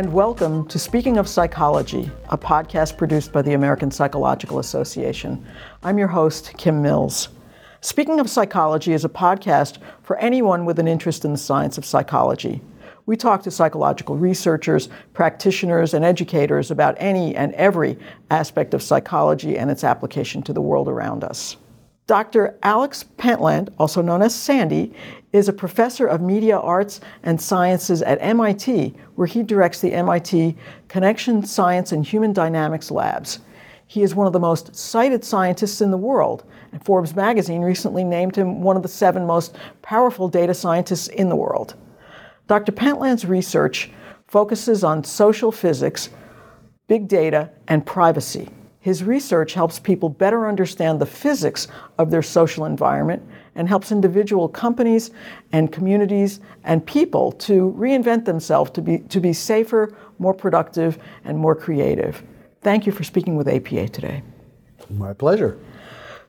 And welcome to Speaking of Psychology, a podcast produced by the American Psychological Association. I'm your host, Kim Mills. Speaking of Psychology is a podcast for anyone with an interest in the science of psychology. We talk to psychological researchers, practitioners, and educators about any and every aspect of psychology and its application to the world around us. Dr. Alex Pentland, also known as Sandy, is a professor of media arts and sciences at MIT, where he directs the MIT Connection Science and Human Dynamics Labs. He is one of the most cited scientists in the world, and Forbes magazine recently named him one of the seven most powerful data scientists in the world. Dr. Pentland's research focuses on social physics, big data, and privacy. His research helps people better understand the physics of their social environment and helps individual companies and communities and people to reinvent themselves to be, to be safer, more productive, and more creative. Thank you for speaking with APA today. My pleasure.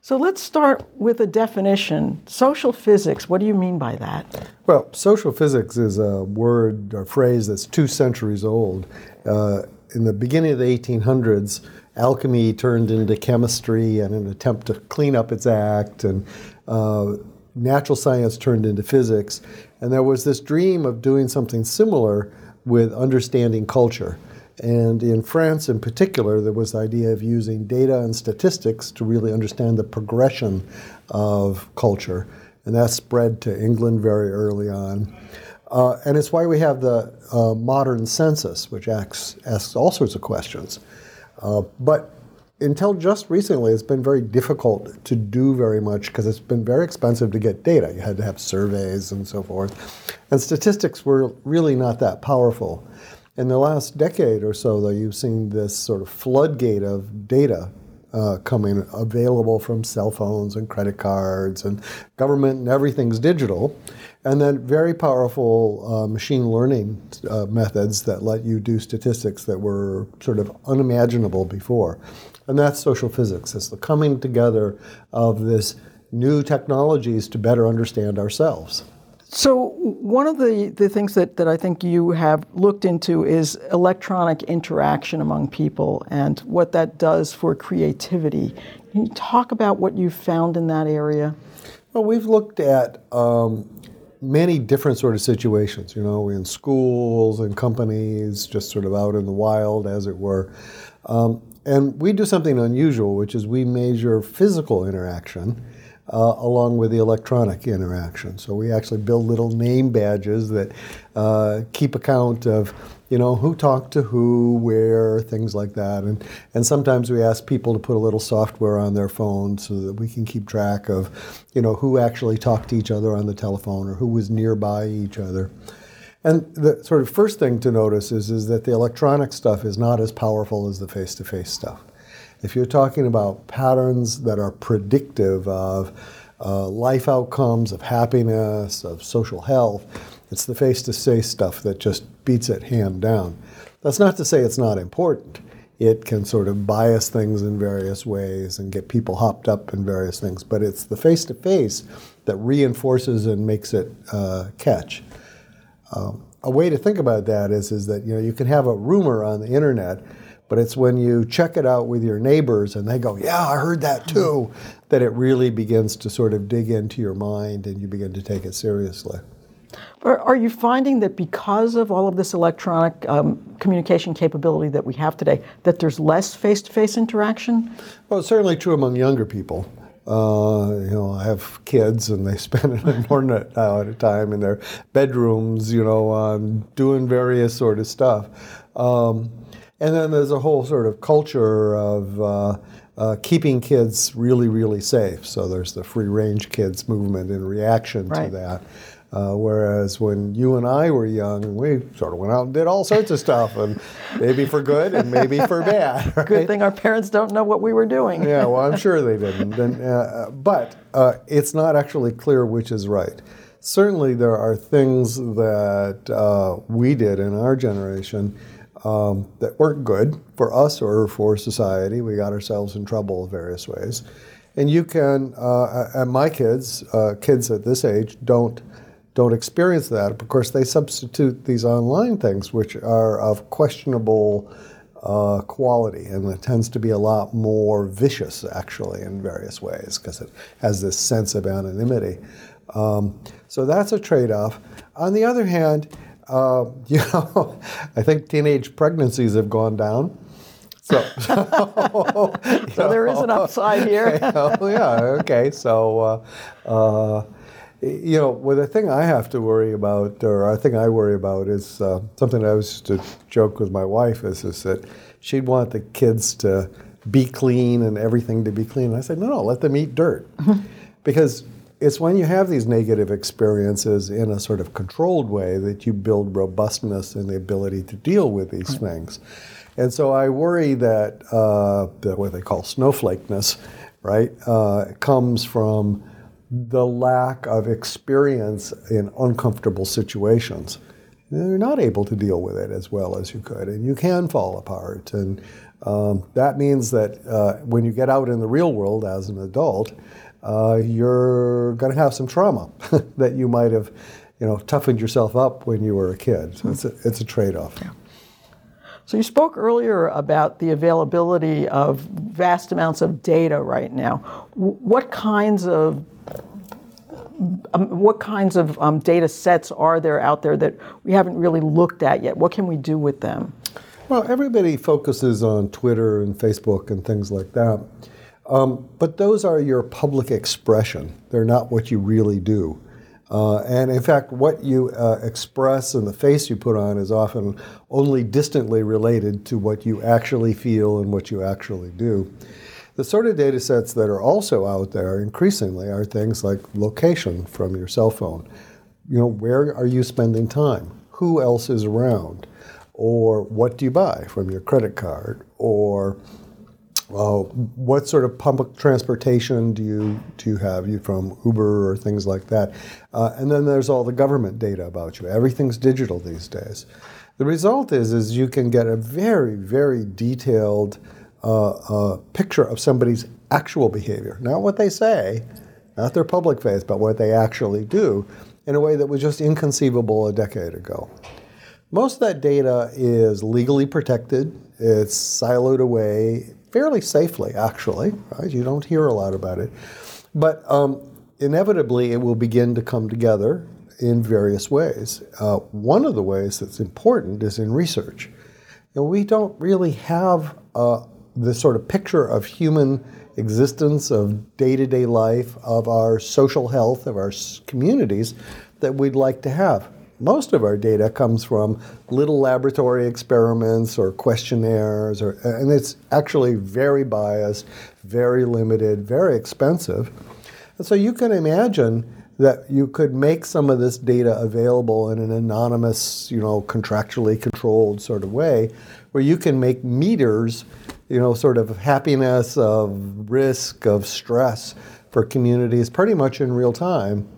So let's start with a definition. Social physics, what do you mean by that? Well, social physics is a word or phrase that's two centuries old. Uh, in the beginning of the 1800s, alchemy turned into chemistry in an attempt to clean up its act, and uh, natural science turned into physics. And there was this dream of doing something similar with understanding culture. And in France, in particular, there was the idea of using data and statistics to really understand the progression of culture. And that spread to England very early on. Uh, and it's why we have the uh, modern census, which asks, asks all sorts of questions. Uh, but until just recently, it's been very difficult to do very much because it's been very expensive to get data. You had to have surveys and so forth. And statistics were really not that powerful. In the last decade or so, though, you've seen this sort of floodgate of data uh, coming available from cell phones and credit cards and government and everything's digital. And then very powerful uh, machine learning uh, methods that let you do statistics that were sort of unimaginable before. And that's social physics. It's the coming together of this new technologies to better understand ourselves. So, one of the, the things that, that I think you have looked into is electronic interaction among people and what that does for creativity. Can you talk about what you found in that area? Well, we've looked at um, many different sort of situations, you know, in schools and companies, just sort of out in the wild, as it were. Um, and we do something unusual, which is we measure physical interaction uh, along with the electronic interaction. So we actually build little name badges that uh, keep account of, you know, who talked to who, where, things like that. And, and sometimes we ask people to put a little software on their phone so that we can keep track of, you know, who actually talked to each other on the telephone or who was nearby each other. And the sort of first thing to notice is, is that the electronic stuff is not as powerful as the face to face stuff. If you're talking about patterns that are predictive of uh, life outcomes, of happiness, of social health, it's the face to face stuff that just beats it hand down. That's not to say it's not important. It can sort of bias things in various ways and get people hopped up in various things, but it's the face to face that reinforces and makes it uh, catch. Um, a way to think about that is, is that you know you can have a rumor on the internet but it's when you check it out with your neighbors and they go, Yeah, I heard that too, that it really begins to sort of dig into your mind and you begin to take it seriously. Are you finding that because of all of this electronic um, communication capability that we have today, that there's less face-to-face interaction? Well, it's certainly true among younger people. Uh, you know, I have kids, and they spend an inordinate amount of time in their bedrooms, you know, um, doing various sort of stuff. Um, and then there's a whole sort of culture of uh, uh, keeping kids really, really safe. So there's the free range kids movement in reaction right. to that. Uh, whereas when you and I were young, we sort of went out and did all sorts of stuff, and maybe for good and maybe for bad. Right? Good thing our parents don't know what we were doing. yeah, well, I'm sure they didn't. And, uh, but uh, it's not actually clear which is right. Certainly, there are things that uh, we did in our generation um, that weren't good for us or for society. We got ourselves in trouble in various ways. And you can, uh, and my kids, uh, kids at this age, don't don't experience that. Of course, they substitute these online things, which are of questionable uh, quality, and it tends to be a lot more vicious, actually, in various ways, because it has this sense of anonymity. Um, so that's a trade-off. On the other hand, uh, you know, I think teenage pregnancies have gone down. So, so, so there is an upside here. oh yeah, okay. So, uh, uh, you know, well, the thing I have to worry about, or I think I worry about, is uh, something I used to joke with my wife is, is that she'd want the kids to be clean and everything to be clean. And I said, no, no, let them eat dirt, because it's when you have these negative experiences in a sort of controlled way that you build robustness and the ability to deal with these right. things. And so I worry that uh, the, what they call snowflakeness, right, uh, comes from the lack of experience in uncomfortable situations. You're not able to deal with it as well as you could, and you can fall apart. And um, that means that uh, when you get out in the real world as an adult, uh, you're going to have some trauma that you might have, you know, toughened yourself up when you were a kid. So it's a, it's a trade-off. Yeah. So you spoke earlier about the availability of vast amounts of data right now. What kinds of um, what kinds of um, data sets are there out there that we haven't really looked at yet? What can we do with them? Well, everybody focuses on Twitter and Facebook and things like that. Um, but those are your public expression. They're not what you really do. Uh, and in fact, what you uh, express and the face you put on is often only distantly related to what you actually feel and what you actually do. The sort of data sets that are also out there increasingly are things like location from your cell phone. You know, where are you spending time? Who else is around? Or what do you buy from your credit card? Or what sort of public transportation do you do you have? You from Uber or things like that? Uh, and then there's all the government data about you. Everything's digital these days. The result is is you can get a very very detailed uh, uh picture of somebody's actual behavior, not what they say, not their public face, but what they actually do, in a way that was just inconceivable a decade ago. Most of that data is legally protected. It's siloed away fairly safely, actually. Right? You don't hear a lot about it. But um, inevitably, it will begin to come together in various ways. Uh, one of the ways that's important is in research. And we don't really have uh, the sort of picture of human existence, of day to day life, of our social health, of our communities that we'd like to have most of our data comes from little laboratory experiments or questionnaires, or, and it's actually very biased, very limited, very expensive. And so you can imagine that you could make some of this data available in an anonymous, you know, contractually controlled sort of way, where you can make meters, you know, sort of happiness, of risk, of stress for communities pretty much in real time.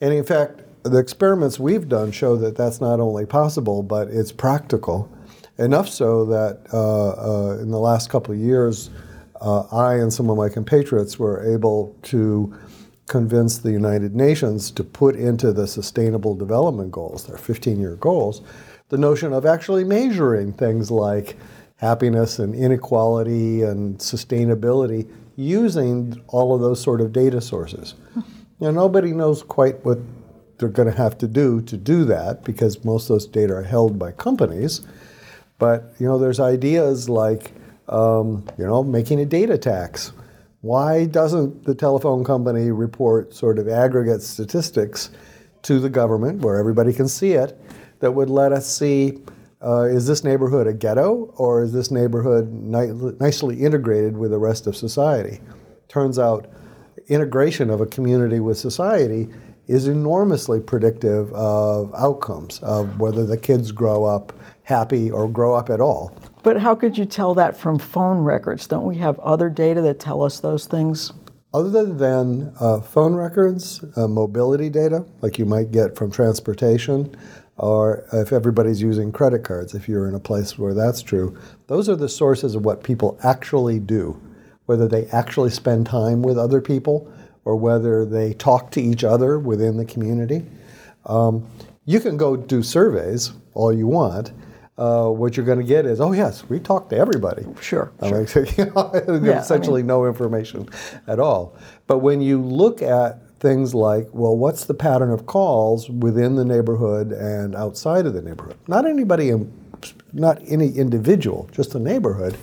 And in fact, the experiments we've done show that that's not only possible, but it's practical. Enough so that uh, uh, in the last couple of years, uh, I and some of my compatriots were able to convince the United Nations to put into the Sustainable Development Goals, their 15 year goals, the notion of actually measuring things like happiness and inequality and sustainability using all of those sort of data sources. Now, nobody knows quite what they're going to have to do to do that because most of those data are held by companies. But you know, there's ideas like um, you know making a data tax. Why doesn't the telephone company report sort of aggregate statistics to the government where everybody can see it that would let us see uh, is this neighborhood a ghetto or is this neighborhood ni- nicely integrated with the rest of society? Turns out integration of a community with society is enormously predictive of outcomes, of whether the kids grow up happy or grow up at all. But how could you tell that from phone records? Don't we have other data that tell us those things? Other than uh, phone records, uh, mobility data, like you might get from transportation, or if everybody's using credit cards, if you're in a place where that's true, those are the sources of what people actually do, whether they actually spend time with other people or whether they talk to each other within the community. Um, you can go do surveys all you want. Uh, what you're going to get is, oh yes, we talk to everybody. Sure. I sure. you know, Yeah, I essentially no information at all. But when you look at things like, well, what's the pattern of calls within the neighborhood and outside of the neighborhood? Not anybody, in, not any individual, just the neighborhood.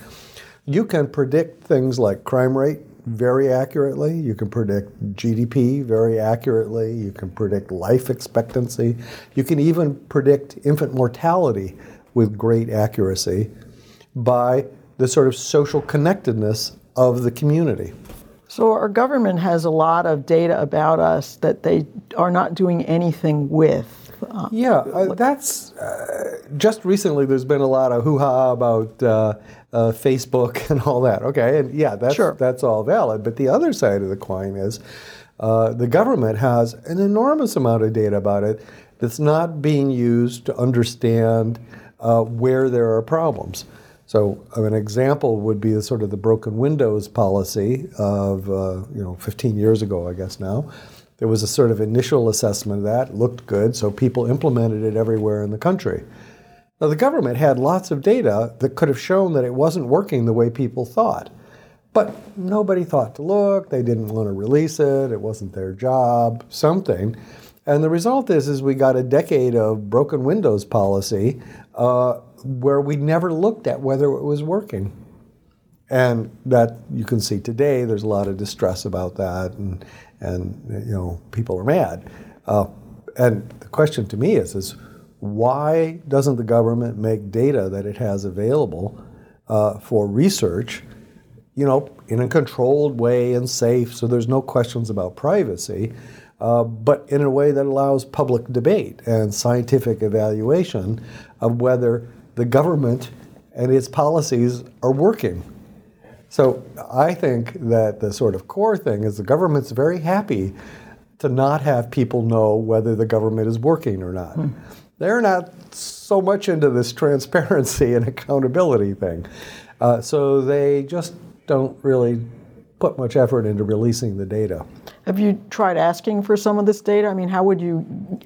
You can predict things like crime rate very accurately. You can predict GDP very accurately. You can predict life expectancy. You can even predict infant mortality with great accuracy by the sort of social connectedness of the community. So our government has a lot of data about us that they are not doing anything with. Uh, Yeah, uh, that's uh, just recently. There's been a lot of hoo-ha about uh, uh, Facebook and all that. Okay, and yeah, that's Sure. that's all valid. But the other side of the coin is uh, the government has an enormous amount of data about it that's not being used to understand uh, where there are problems. So an example would be the sort of the broken windows policy of uh, you know 15 years ago, I guess now. There was a sort of initial assessment of that, looked good, so people implemented it everywhere in the country. Now the government had lots of data that could have shown that it wasn't working the way people thought. But nobody thought to look, they didn't want to release it, it wasn't their job, something. And the result is, is we got a decade of broken windows policy uh, where we never looked at whether it was working. And that you can see today, there's a lot of distress about that, and, and you know, people are mad. Uh, and the question to me is, is why doesn't the government make data that it has available uh, for research, you know, in a controlled way and safe, so there's no questions about privacy, uh, but in a way that allows public debate and scientific evaluation of whether the government and its policies are working. So I think that the sort of core thing is the government's very happy to not have people know whether the government is working or not. They're not so much into this transparency and accountability thing. Uh, so they just don't really put much effort into releasing the data. Have you tried asking for some of this data? I mean, how would you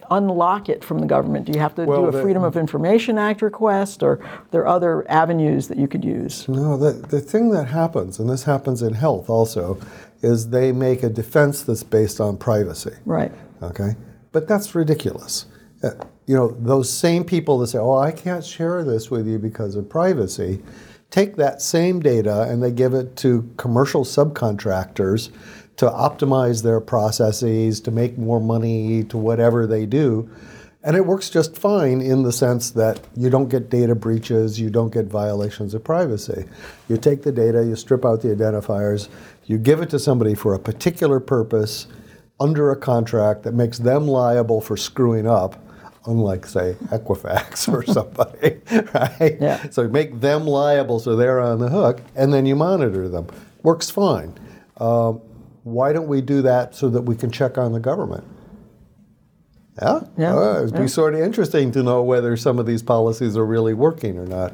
unlock it from the government? Do you have to Well, do a the- Freedom of Information Act request, or are there other avenues that you could use? No, the, the thing that happens, and this happens in health also, is they make a defense that's based on privacy. Right. Okay? But that's ridiculous. Uh, you know, those same people that say, oh, I can't share this with you because of privacy, take that same data and they give it to commercial subcontractors to optimize their processes, to make more money, to whatever they do. And it works just fine in the sense that you don't get data breaches, you don't get violations of privacy. You take the data, you strip out the identifiers, you give it to somebody for a particular purpose under a contract that makes them liable for screwing up, unlike, say, Equifax or somebody, right? Yeah. So make them liable so they're on the hook, and then you monitor them. Works fine. Um, why don't we do that so that we can check on the government? Yeah, Yeah, Uh, it'd yeah. be sort of interesting to know whether some of these policies are really working or not.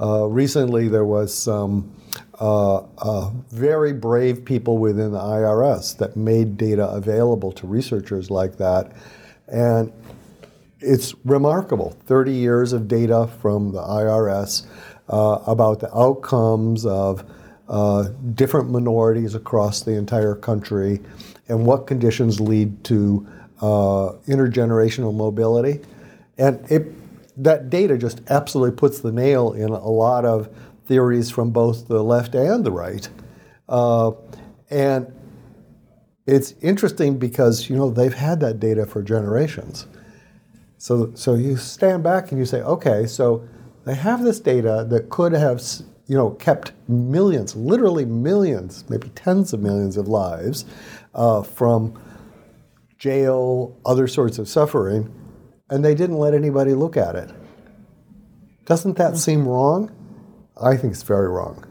Uh, recently, there was some uh, uh, very brave people within the IRS that made data available to researchers like that, and it's remarkable. 30 years of data from the IRS uh, about the outcomes of uh, different minorities across the entire country and what conditions lead to uh, intergenerational mobility. And it, that data just absolutely puts the nail in a lot of theories from both the left and the right. Uh, and it's interesting because you know they've had that data for generations. So, so you stand back and you say, okay, so they have this data that could have, you know, kept millions, literally millions, maybe tens of millions of lives uh, from jail, other sorts of suffering, and they didn't let anybody look at it. Doesn't that seem wrong? I think it's very wrong.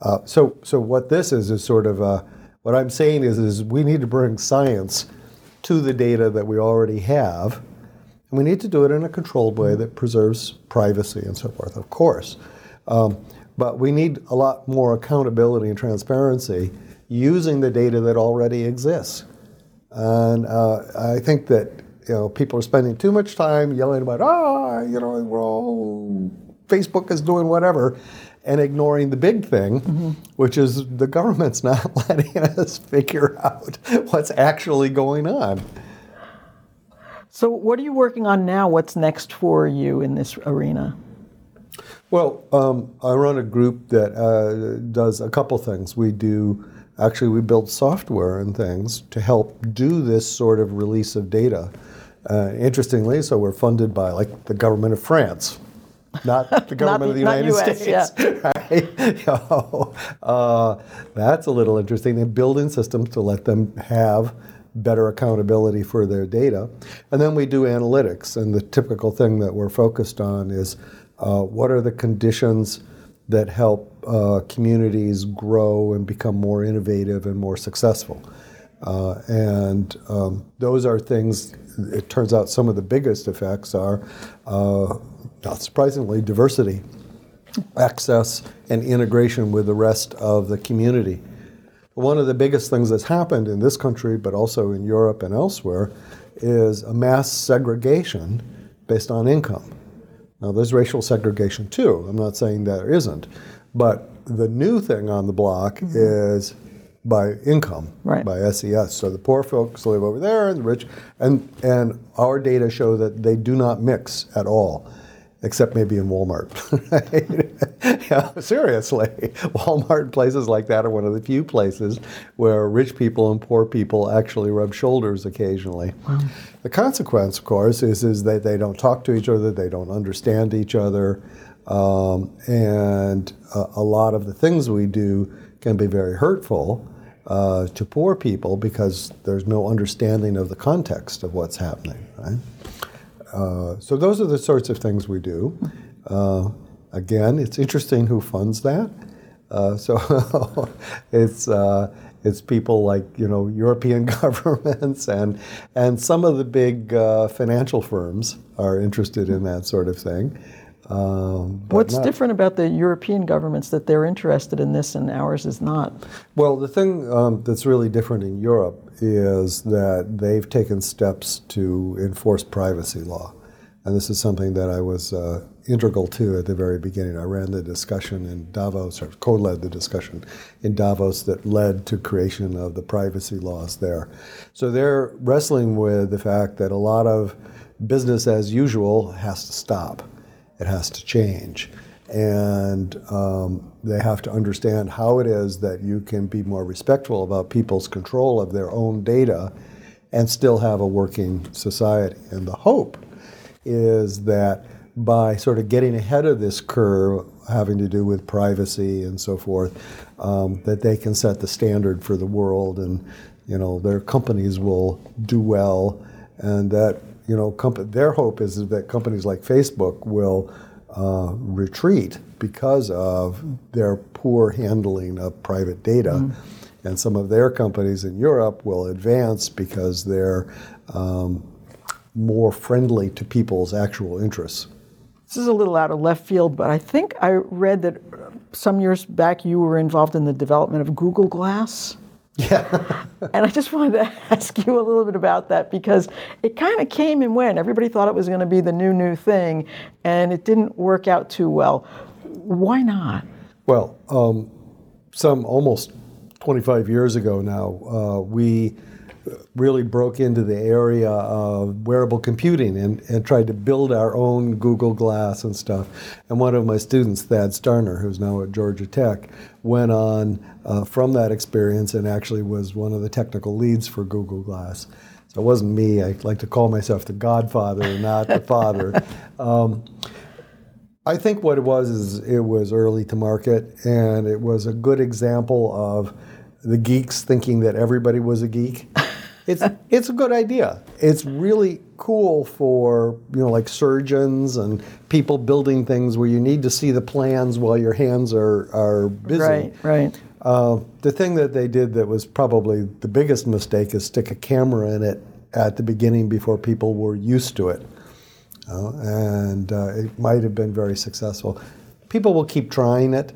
Uh, so, so what this is is sort of uh, what I'm saying is, is we need to bring science to the data that we already have, we need to do it in a controlled way that preserves privacy and so forth, of course. Um, but we need a lot more accountability and transparency using the data that already exists. And uh, I think that you know, people are spending too much time yelling about, ah, you know, we're all, Facebook is doing whatever, and ignoring the big thing, mm-hmm. which is the government's not letting us figure out what's actually going on. So, what are you working on now? What's next for you in this arena? Well, um, I run a group that uh, does a couple things. We do actually we build software and things to help do this sort of release of data. Uh, interestingly, so we're funded by like the government of France, not the government not, of the United US, States. Yeah. Right? uh, that's a little interesting. They build in systems to let them have better accountability for their data. And then we do analytics, and the typical thing that we're focused on is uh, what are the conditions that help uh, communities grow and become more innovative and more successful. Uh, and um, those are things, it turns out some of the biggest effects are, uh, not surprisingly, diversity, access, and integration with the rest of the community. One of the biggest things that's happened in this country, but also in Europe and elsewhere, is a mass segregation based on income. Now, there's racial segregation too. I'm not saying there isn't. But the new thing on the block mm-hmm. is by income, right. by SES. So the poor folks live over there, and the rich, and and our data show that they do not mix at all except maybe in Walmart. yeah, seriously, Walmart and places like that are one of the few places where rich people and poor people actually rub shoulders occasionally. Wow. The consequence, of course, is, is that they don't talk to each other, they don't understand each other, um, and a, a, lot of the things we do can be very hurtful. Uh, to poor people because there's no understanding of the context of what's happening, right? Uh, so those are the sorts of things we do. Uh, again, it's interesting who funds that. Uh, so it's uh, it's people like you know European governments and and some of the big uh, financial firms are interested in that sort of thing. Um, What's not, different about the European governments that they're interested in this and ours is not? Well, the thing um, that's really different in Europe is that they've taken steps to enforce privacy law. And this is something that I was uh, integral to at the very beginning. I ran the discussion in Davos, or co-led the discussion in Davos that led to creation of the privacy laws there. So they're wrestling with the fact that a lot of business as usual has to stop it has to change. And um, they have to understand how it is that you can be more respectful about people's control of their own data and still have a working society. And the hope is that by sort of getting ahead of this curve having to do with privacy and so forth, um, that they can set the standard for the world and you know their companies will do well and that you know, comp- their hope is that companies like Facebook will uh, retreat because of their poor handling of private data. Mm-hmm. And some of their companies in Europe will advance because they're um, more friendly to people's actual interests. This is a little out of left field, but I think I read that some years back you were involved in the development of Google Glass. Yeah. and I just wanted to ask you a little bit about that because it kind of came and went. Everybody thought it was going to be the new, new thing, and it didn't work out too well. Why not? Well, um, some almost 25 years ago now, uh, we really broke into the area of wearable computing and, and tried to build our own Google Glass and stuff. And one of my students, Thad Starner, who's now at Georgia Tech, went on uh, from that experience and actually was one of the technical leads for Google Glass. So it wasn't me. I like to call myself the godfather, not the father. Um, I think what it was is it was early to market, and it was a good example of the geeks thinking that everybody was a geek it's it's a good idea. It's really cool for you know like surgeons and people building things where you need to see the plans while your hands are are busy. Right, right. Uh, the thing that they did that was probably the biggest mistake is stick a camera in it at the beginning before people were used to it, uh, and uh, it might have been very successful. People will keep trying it.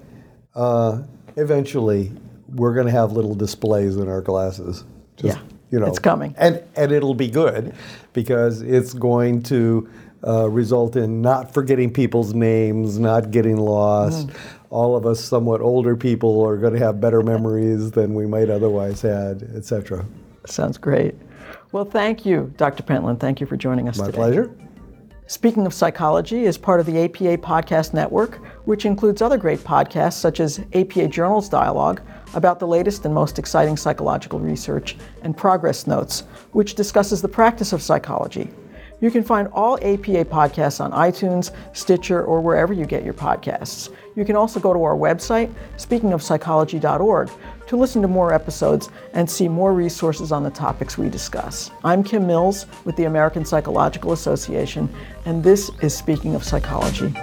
Uh, eventually, we're going to have little displays in our glasses. Just, yeah You know, It's coming. and and it'll be good because it's going to uh, result in not forgetting people's names, not getting lost. All of us somewhat older people are going to have better memories than we might otherwise had, etc. Sounds great. Well, thank you, Dr. Pentland. Thank you for joining us My today. pleasure. Speaking of Psychology is part of the APA Podcast Network, which includes other great podcasts such as APA Journals Dialogue about the latest and most exciting psychological research, and Progress Notes, which discusses the practice of psychology. You can find all APA podcasts on iTunes, Stitcher, or wherever you get your podcasts. You can also go to our website, speakingofpsychology.org, to listen to more episodes and see more resources on the topics we discuss. I'm Kim Mills with the American Psychological Association, and this is Speaking of Psychology.